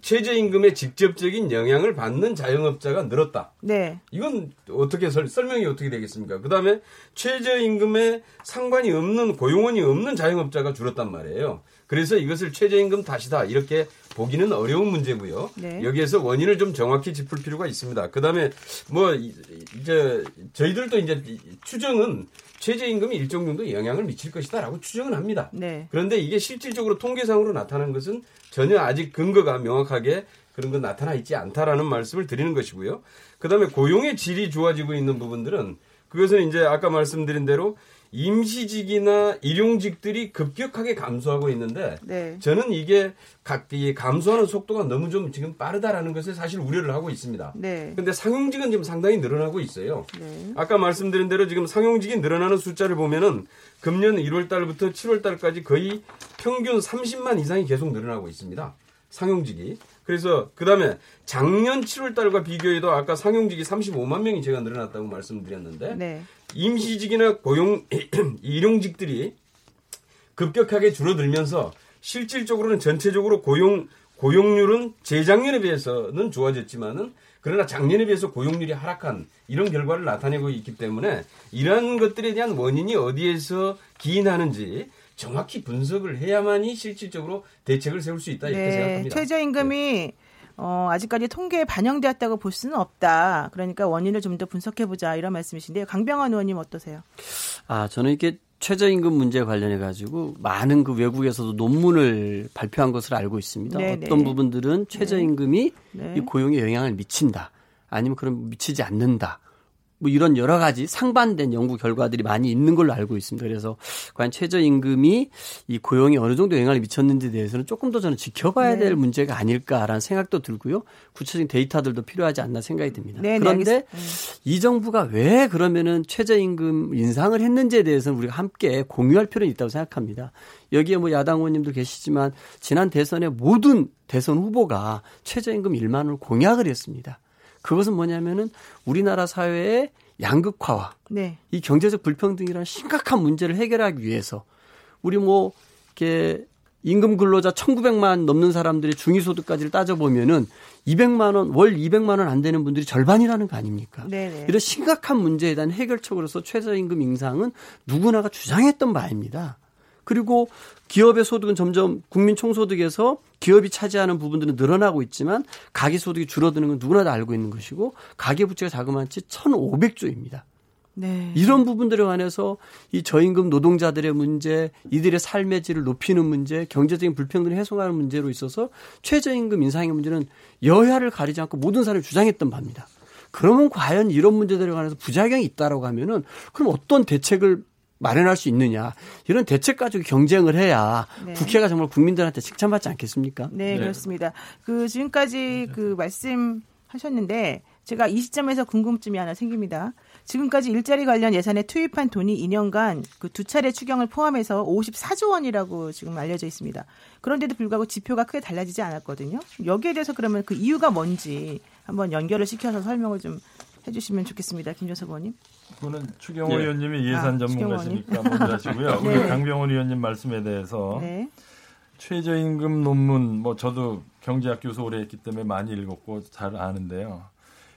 Speaker 4: 최저임금의 직접적인 영향을 받는 자영업자가 늘었다. 네. 이건 어떻게 설, 설명이 어떻게 되겠습니까? 그 다음에 최저임금에 상관이 없는 고용원이 없는 자영업자가 줄었단 말이에요. 그래서 이것을 최저임금 탓이다 이렇게 보기는 어려운 문제고요. 네. 여기에서 원인을 좀 정확히 짚을 필요가 있습니다. 그 다음에 뭐 이제 저희들도 이제 추정은 최저임금이 일정 정도 영향을 미칠 것이다라고 추정은 합니다. 네. 그런데 이게 실질적으로 통계상으로 나타난 것은 전혀 아직 근거가 명확하게 그런 건 나타나 있지 않다라는 말씀을 드리는 것이고요. 그다음에 고용의 질이 좋아지고 있는 부분들은 그것은 이제 아까 말씀드린 대로 임시직이나 일용직들이 급격하게 감소하고 있는데 네. 저는 이게 각 이 감소하는 속도가 너무 좀 지금 빠르다라는 것을 사실 우려를 하고 있습니다. 네. 근데 상용직은 지금 상당히 늘어나고 있어요. 네. 아까 말씀드린 대로 지금 상용직이 늘어나는 숫자를 보면은 금년 1월 달부터 7월 달까지 거의 평균 30만 이상이 계속 늘어나고 있습니다. 상용직이. 그래서 그다음에 작년 7월 달과 비교해도 아까 상용직이 35만 명이 제가 늘어났다고 말씀드렸는데 네. 임시직이나 고용 일용직들이 급격하게 줄어들면서 실질적으로는 전체적으로 고용 고용률은 재작년에 비해서는 좋아졌지만은 그러나 작년에 비해서 고용률이 하락한 이런 결과를 나타내고 있기 때문에 이러한 것들에 대한 원인이 어디에서 기인하는지 정확히 분석을 해야만이 실질적으로 대책을 세울 수 있다 이렇게 네, 생각합니다.
Speaker 2: 최저임금이 네. 어, 아직까지 통계에 반영되었다고 볼 수는 없다. 그러니까 원인을 좀 더 분석해 보자 이런 말씀이신데요. 강병환 의원님 어떠세요?
Speaker 5: 아, 저는 이게 최저임금 문제 관련해 가지고 많은 그 외국에서도 논문을 발표한 것을 알고 있습니다. 네네. 어떤 네. 부분들은 최저임금이 네. 이 고용에 영향을 미친다. 아니면 그럼 미치지 않는다. 뭐 이런 여러 가지 상반된 연구 결과들이 많이 있는 걸로 알고 있습니다. 그래서 과연 최저임금이 이 고용에 어느 정도 영향을 미쳤는지에 대해서는 조금 더 저는 지켜봐야 네. 될 문제가 아닐까라는 생각도 들고요. 구체적인 데이터들도 필요하지 않나 생각이 듭니다. 네, 네 그런데 네, 이 정부가 왜 그러면은 최저임금 인상을 했는지에 대해서는 우리가 함께 공유할 필요는 있다고 생각합니다. 여기에 뭐 야당 의원님도 계시지만 지난 대선에 모든 대선 후보가 최저임금 1만 원을 공약을 했습니다. 그것은 뭐냐면은 우리나라 사회의 양극화와 네. 이 경제적 불평등이라는 심각한 문제를 해결하기 위해서 우리 뭐 이렇게 임금 근로자 1,900만 넘는 사람들의 중위소득까지를 따져보면은 200만 원, 월 200만 원 안 되는 분들이 절반이라는 거 아닙니까? 네네. 이런 심각한 문제에 대한 해결책으로서 최저임금 인상은 누구나가 주장했던 바입니다. 그리고 기업의 소득은 점점 국민 총소득에서 기업이 차지하는 부분들은 늘어나고 있지만 가계 소득이 줄어드는 건 누구나 다 알고 있는 것이고 가계 부채가 자그마치 1,500조입니다. 네. 이런 부분들에 관해서 이 저임금 노동자들의 문제, 이들의 삶의 질을 높이는 문제, 경제적인 불평등을 해소하는 문제로 있어서 최저임금 인상의 문제는 여야를 가리지 않고 모든 사람이 주장했던 바입니다. 그러면 과연 이런 문제들에 관해서 부작용이 있다라고 하면은 그럼 어떤 대책을 마련할 수 있느냐 이런 대책 가지고 경쟁을 해야 네. 국회가 정말 국민들한테 칭찬받지 않겠습니까?
Speaker 2: 네, 네. 그렇습니다. 그 지금까지 그 말씀하셨는데 제가 이 시점에서 궁금증이 하나 생깁니다. 지금까지 일자리 관련 예산에 투입한 돈이 2년간 그 두 차례 추경을 포함해서 54조 원이라고 지금 알려져 있습니다. 그런데도 불구하고 지표가 크게 달라지지 않았거든요. 여기에 대해서 그러면 그 이유가 뭔지 한번 연결을 시켜서 설명을 좀 해주시면 좋겠습니다. 김조석 의원님.
Speaker 1: 그거는 추경호 네. 의원님이 예산 아, 전문가시니까 먼저 하시고요. 네. 우리 강병원 의원님 말씀에 대해서 네. 최저임금 논문 뭐 저도 경제학 교수 오래 했기 때문에 많이 읽었고 잘 아는데요.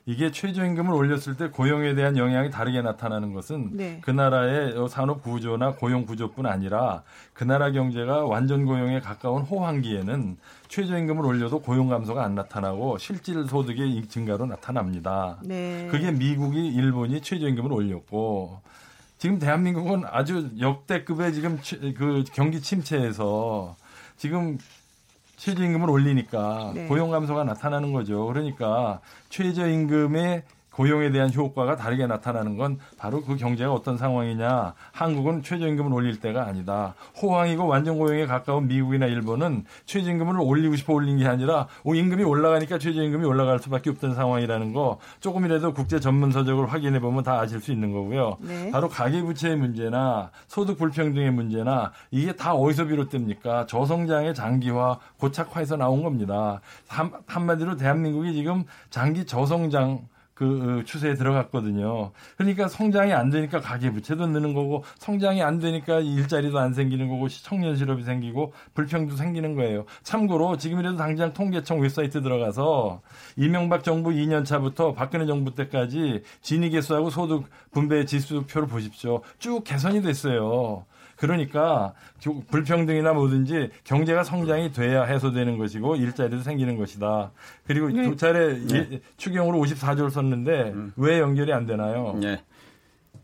Speaker 1: 이게 최저임금을 올렸을 때 고용에 대한 영향이 다르게 나타나는 것은 네. 그 나라의 산업 구조나 고용 구조뿐 아니라 그 나라 경제가 완전 고용에 가까운 호황기에는 최저임금을 올려도 고용 감소가 안 나타나고 실질 소득의 증가로 나타납니다. 네. 그게 미국이 일본이 최저임금을 올렸고 지금 대한민국은 아주 역대급의 지금 그 경기 침체에서 지금 최저임금을 올리니까 네. 고용 감소가 나타나는 거죠. 그러니까 최저임금의 고용에 대한 효과가 다르게 나타나는 건 바로 그 경제가 어떤 상황이냐. 한국은 최저임금을 올릴 때가 아니다. 호황이고 완전 고용에 가까운 미국이나 일본은 최저임금을 올리고 싶어 올린 게 아니라 임금이 올라가니까 최저임금이 올라갈 수밖에 없던 상황이라는 거 조금이라도 국제 전문 서적을 확인해 보면 다 아실 수 있는 거고요. 네. 바로 가계부채의 문제나 소득 불평등의 문제나 이게 다 어디서 비롯됩니까? 저성장의 장기화, 고착화에서 나온 겁니다. 한, 한마디로 대한민국이 지금 장기 저성장 그 어, 추세에 들어갔거든요. 그러니까 성장이 안 되니까 가계 부채도 느는 거고 성장이 안 되니까 일자리도 안 생기는 거고 청년 실업이 생기고 불평도 생기는 거예요. 참고로 지금이라도 당장 통계청 웹사이트 들어가서 이명박 정부 2년 차부터 박근혜 정부 때까지 진위 개수하고 소득 분배 지수표를 보십시오. 쭉 개선이 됐어요. 그러니까 불평등이나 뭐든지 경제가 성장이 돼야 해소되는 것이고 일자리도 생기는 것이다. 그리고 네. 두 차례 네. 추경으로 54조를 썼는데 음. 왜 연결이 안 되나요? 네.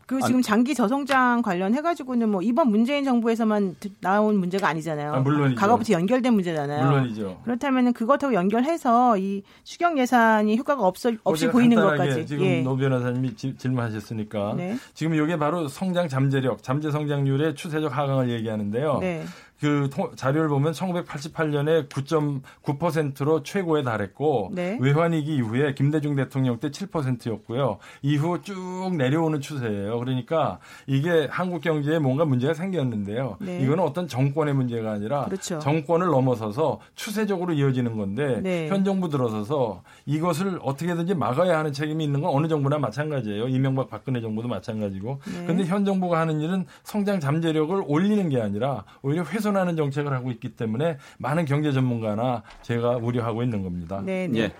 Speaker 2: 그 지금 장기 저성장 관련해 가지고는 뭐 이번 문재인 정부에서만 나온 문제가 아니잖아요. 아, 물론이죠. 과거부터 연결된 문제잖아요.
Speaker 1: 물론이죠.
Speaker 2: 그렇다면은 그것하고 연결해서 이 추경 예산이 효과가 없어, 없이 보이는 것까지.
Speaker 1: 지금 예. 노 변호사님이 지, 질문하셨으니까 네. 지금 이게 바로 성장 잠재력, 잠재 성장률의 추세적 하강을 얘기하는데요. 네. 그 자료를 보면 1988년에 9.9%로 최고에 달했고 네. 외환위기 이후에 김대중 대통령 때 7%였고요. 이후 쭉 내려오는 추세예요. 그러니까 이게 한국 경제에 뭔가 문제가 생겼는데요. 네. 이거는 어떤 정권의 문제가 아니라 그렇죠. 정권을 넘어서서 추세적으로 이어지는 건데 네. 현 정부 들어서서 이것을 어떻게든지 막아야 하는 책임이 있는 건 어느 정부나 마찬가지예요. 이명박 박근혜 정부도 마찬가지고. 그런데 네. 현 정부가 하는 일은 성장 잠재력을 올리는 게 아니라 오히려 훼손 훼손하는 정책을 하고 있기 때문에 많은 경제 전문가나 제가 우려하고 있는 겁니다.
Speaker 7: 네. 네. 예.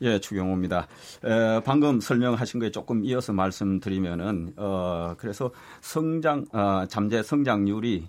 Speaker 7: 예, 추경호입니다. 에, 방금 설명하신 거에 조금 이어서 말씀드리면은 어 그래서 성장 어, 잠재 성장률이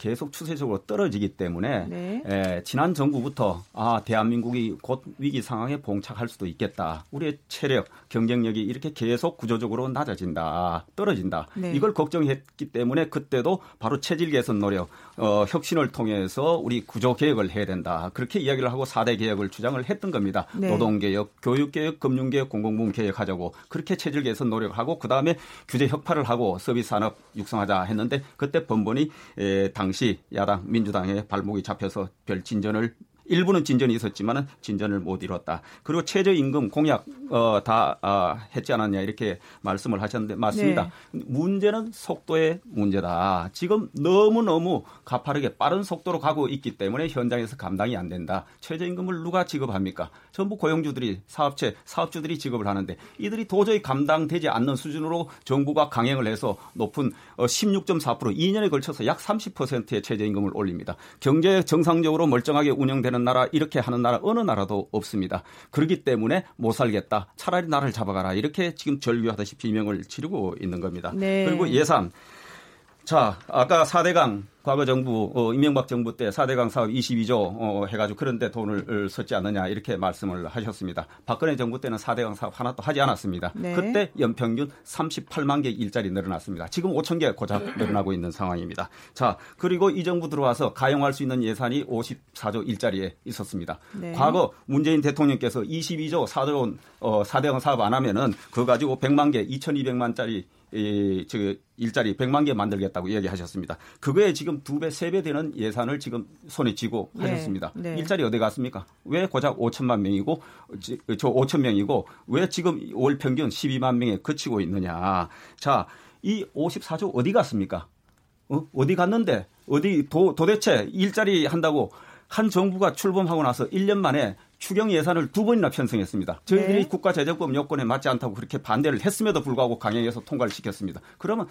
Speaker 7: 계속 추세적으로 떨어지기 때문에 네. 에, 지난 정부부터 아 대한민국이 곧 위기 상황에 봉착할 수도 있겠다. 우리의 체력, 경쟁력이 이렇게 계속 구조적으로 낮아진다, 떨어진다. 네. 이걸 걱정했기 때문에 그때도 바로 체질 개선 노력, 어, 혁신을 통해서 우리 구조 개혁을 해야 된다. 그렇게 이야기를 하고 4대 개혁을 주장을 했던 겁니다. 네. 노동 개혁, 교육 개혁, 금융 개혁, 공공부문 개혁하자고 그렇게 체질 개선 노력하고 그다음에 규제 혁파를 하고 서비스 산업 육성하자 했는데 그때 번번이 에, 당 당시 야당 민주당의 발목이 잡혀서 별 진전을 일부는 진전이 있었지만은 진전을 못 이뤘다. 그리고 최저임금 공약 어, 다 어, 했지 않았냐 이렇게 말씀을 하셨는데 맞습니다. 네. 문제는 속도의 문제다. 지금 너무 너무 가파르게 빠른 속도로 가고 있기 때문에 현장에서 감당이 안 된다. 최저임금을 누가 지급합니까? 전부 고용주들이 사업체 사업주들이 지급을 하는데 이들이 도저히 감당되지 않는 수준으로 정부가 강행을 해서 높은 어, 16.4% 2년에 걸쳐서 약 30%의 최저임금을 올립니다. 경제 정상적으로 멀쩡하게 운영되는 나라 이렇게 하는 나라 어느 나라도 없습니다. 그렇기 때문에 못 살겠다. 차라리 나를 잡아가라. 이렇게 지금 절규하다시 비명을 지르고 있는 겁니다. 네. 그리고 예산. 자, 아까 4대강 과거 정부 어, 이명박 정부 때 4대강 사업 22조 어, 해가지고 그런데 돈을 썼지 않느냐 이렇게 말씀을 하셨습니다. 박근혜 정부 때는 4대강 사업 하나도 하지 않았습니다. 네. 그때 연평균 38만 개 일자리 늘어났습니다. 지금 5천 개 고작 늘어나고 있는 상황입니다. 자 그리고 이 정부 들어와서 가용할 수 있는 예산이 54조 일자리에 있었습니다. 네. 과거 문재인 대통령께서 22조 4조 어, 4대강 사업 안 하면은 그거 가지고 100만 개 2,200만짜리 이, 저, 일자리 100만 개 만들겠다고 이야기하셨습니다. 그거에 지금 두 배, 세 배 되는 예산을 지금 손에 쥐고 네. 하셨습니다. 네. 일자리 어디 갔습니까? 왜 고작 5천만 명이고, 저 5천 명이고, 왜 지금 월 평균 12만 명에 그치고 있느냐. 자, 이 54조 어디 갔습니까? 어? 어디 갔는데, 어디, 도, 도대체 일자리 한다고 한 정부가 출범하고 나서 1년 만에 추경 예산을 두 번이나 편성했습니다. 저희들이 네. 국가재정법 요건에 맞지 않다고 그렇게 반대를 했음에도 불구하고 강행해서 통과를 시켰습니다. 그러면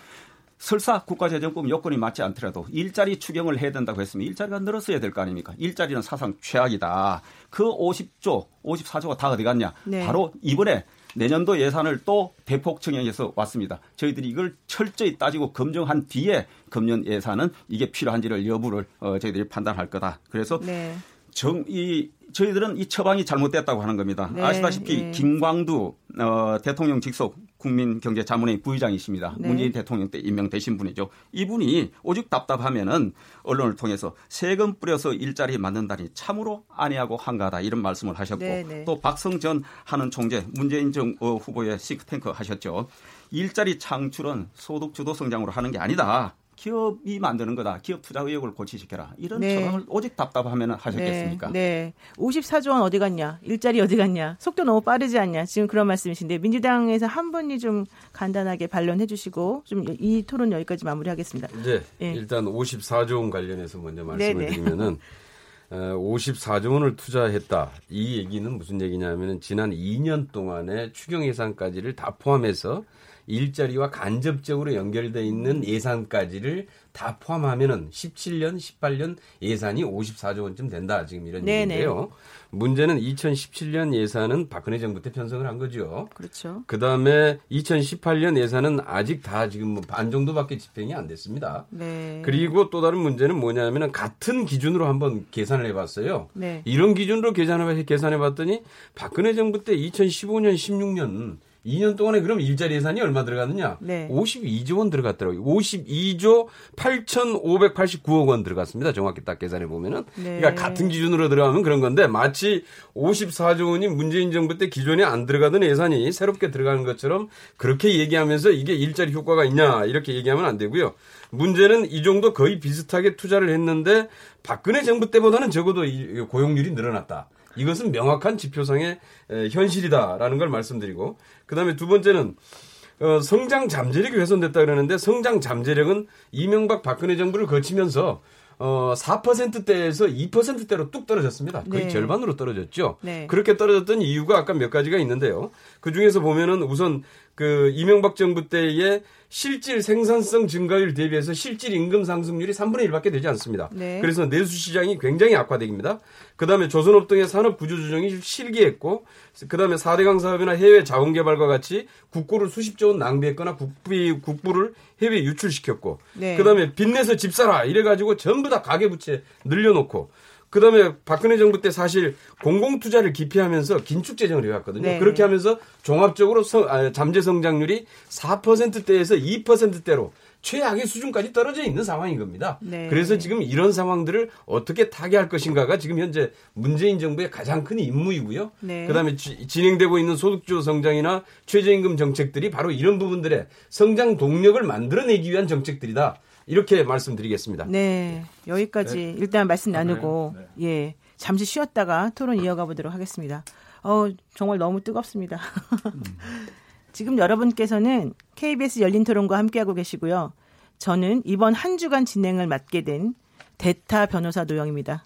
Speaker 7: 설사 국가재정법 요건이 맞지 않더라도 일자리 추경을 해야 된다고 했으면 일자리가 늘었어야 될 거 아닙니까? 일자리는 사상 최악이다. 그 50조, 54조가 다 어디 갔냐? 네. 바로 이번에 내년도 예산을 또 대폭 청약해서 왔습니다. 저희들이 이걸 철저히 따지고 검증한 뒤에 금년 예산은 이게 필요한지를 여부를 어, 저희들이 판단할 거다. 그래서 네. 정, 이, 저희들은 이 처방이 잘못됐다고 하는 겁니다. 네, 아시다시피 네. 김광두 어, 대통령 직속 국민경제자문회 부의장이십니다. 네. 문재인 대통령 때 임명되신 분이죠. 이분이 오죽 답답하면은 언론을 통해서 세금 뿌려서 일자리 만든다니 참으로 안해하고 한가하다 이런 말씀을 하셨고 네, 네. 또 박성전 하는 총재 문재인 정 어, 후보의 시크탱크 하셨죠. 일자리 창출은 소득 주도 성장으로 하는 게 아니다. 기업이 만드는 거다. 기업 투자 의욕을 고취시켜라. 이런 네. 처방을 오직 답답하면 하셨겠습니까?
Speaker 2: 네. 네. 54조 원 어디 갔냐? 일자리 어디 갔냐? 속도 너무 빠르지 않냐? 지금 그런 말씀이신데 민주당에서 한 분이 좀 간단하게 반론해 주시고 좀 이 토론 여기까지 마무리하겠습니다.
Speaker 4: 네. 네. 일단 54조 원 관련해서 먼저 말씀을 네, 네. 드리면은 54조 원을 투자했다. 이 얘기는 무슨 얘기냐면은 지난 2년 동안의 추경 예산까지를 다 포함해서 일자리와 간접적으로 연결돼 있는 예산까지를 다 포함하면은 17년, 18년 예산이 54조 원쯤 된다. 지금 이런 네네. 얘기인데요. 문제는 2017년 예산은 박근혜 정부 때 편성을 한 거죠.
Speaker 2: 그렇죠.
Speaker 4: 그다음에 2018년 예산은 아직 다 지금 뭐 반 정도밖에 집행이 안 됐습니다.
Speaker 2: 네.
Speaker 4: 그리고 또 다른 문제는 뭐냐면은 같은 기준으로 한번 계산을 해 봤어요. 네. 이런 기준으로 계산해 계산해 봤더니 박근혜 정부 때 2015년, 16년 2년 동안에 그럼 일자리 예산이 얼마 들어갔느냐? 네. 52조 원 들어갔더라고요. 52조 8,589억 원 들어갔습니다. 정확히 딱 계산해 보면은. 네. 그러니까 같은 기준으로 들어가면 그런 건데 마치 54조 원이 문재인 정부 때 기존에 안 들어가던 예산이 새롭게 들어가는 것처럼 그렇게 얘기하면서 이게 일자리 효과가 있냐 이렇게 얘기하면 안 되고요. 문제는 이 정도 거의 비슷하게 투자를 했는데 박근혜 정부 때보다는 적어도 고용률이 늘어났다. 이것은 명확한 지표상의 현실이다라는 걸 말씀드리고 그다음에 두 번째는 어, 성장 잠재력이 훼손됐다 그러는데 성장 잠재력은 이명박 박근혜 정부를 거치면서 어, 4%대에서 2%대로 뚝 떨어졌습니다. 거의 네. 절반으로 떨어졌죠. 네. 그렇게 떨어졌던 이유가 아까 몇 가지가 있는데요. 그 중에서 보면은 우선 그 이명박 정부 때의 실질 생산성 증가율 대비해서 실질 임금 상승률이 3분의 1밖에 되지 않습니다. 네. 그래서 내수 시장이 굉장히 악화됩니다. 그다음에 조선업 등의 산업 구조 조정이 실기했고 그다음에 4대강 사업이나 해외 자원 개발과 같이 국고를 수십조 원 낭비했거나 국비 국부를 해외 유출시켰고 네. 그다음에 빚내서 집 사라 이래 가지고 전부 다 가계 부채 늘려놓고 그다음에 박근혜 정부 때 사실 공공 투자를 기피하면서 긴축 재정을 해왔거든요. 네. 그렇게 하면서 종합적으로 성, 아, 잠재 성장률이 4%대에서 2%대로 최악의 수준까지 떨어져 있는 상황인 겁니다. 네. 그래서 지금 이런 상황들을 어떻게 타개할 것인가가 지금 현재 문재인 정부의 가장 큰 임무이고요. 네. 그다음에 지, 진행되고 있는 소득주 성장이나 최저임금 정책들이 바로 이런 부분들의 성장 동력을 만들어내기 위한 정책들이다. 이렇게 말씀드리겠습니다.
Speaker 2: 네. 여기까지 네. 일단 말씀 나누고 네. 네. 예. 잠시 쉬었다가 토론 이어가 보도록 하겠습니다. 어, 정말 너무 뜨겁습니다. 음. 지금 여러분께서는 KBS 열린 토론과 함께하고 계시고요. 저는 이번 한 주간 진행을 맡게 된 대타 변호사 노영입니다.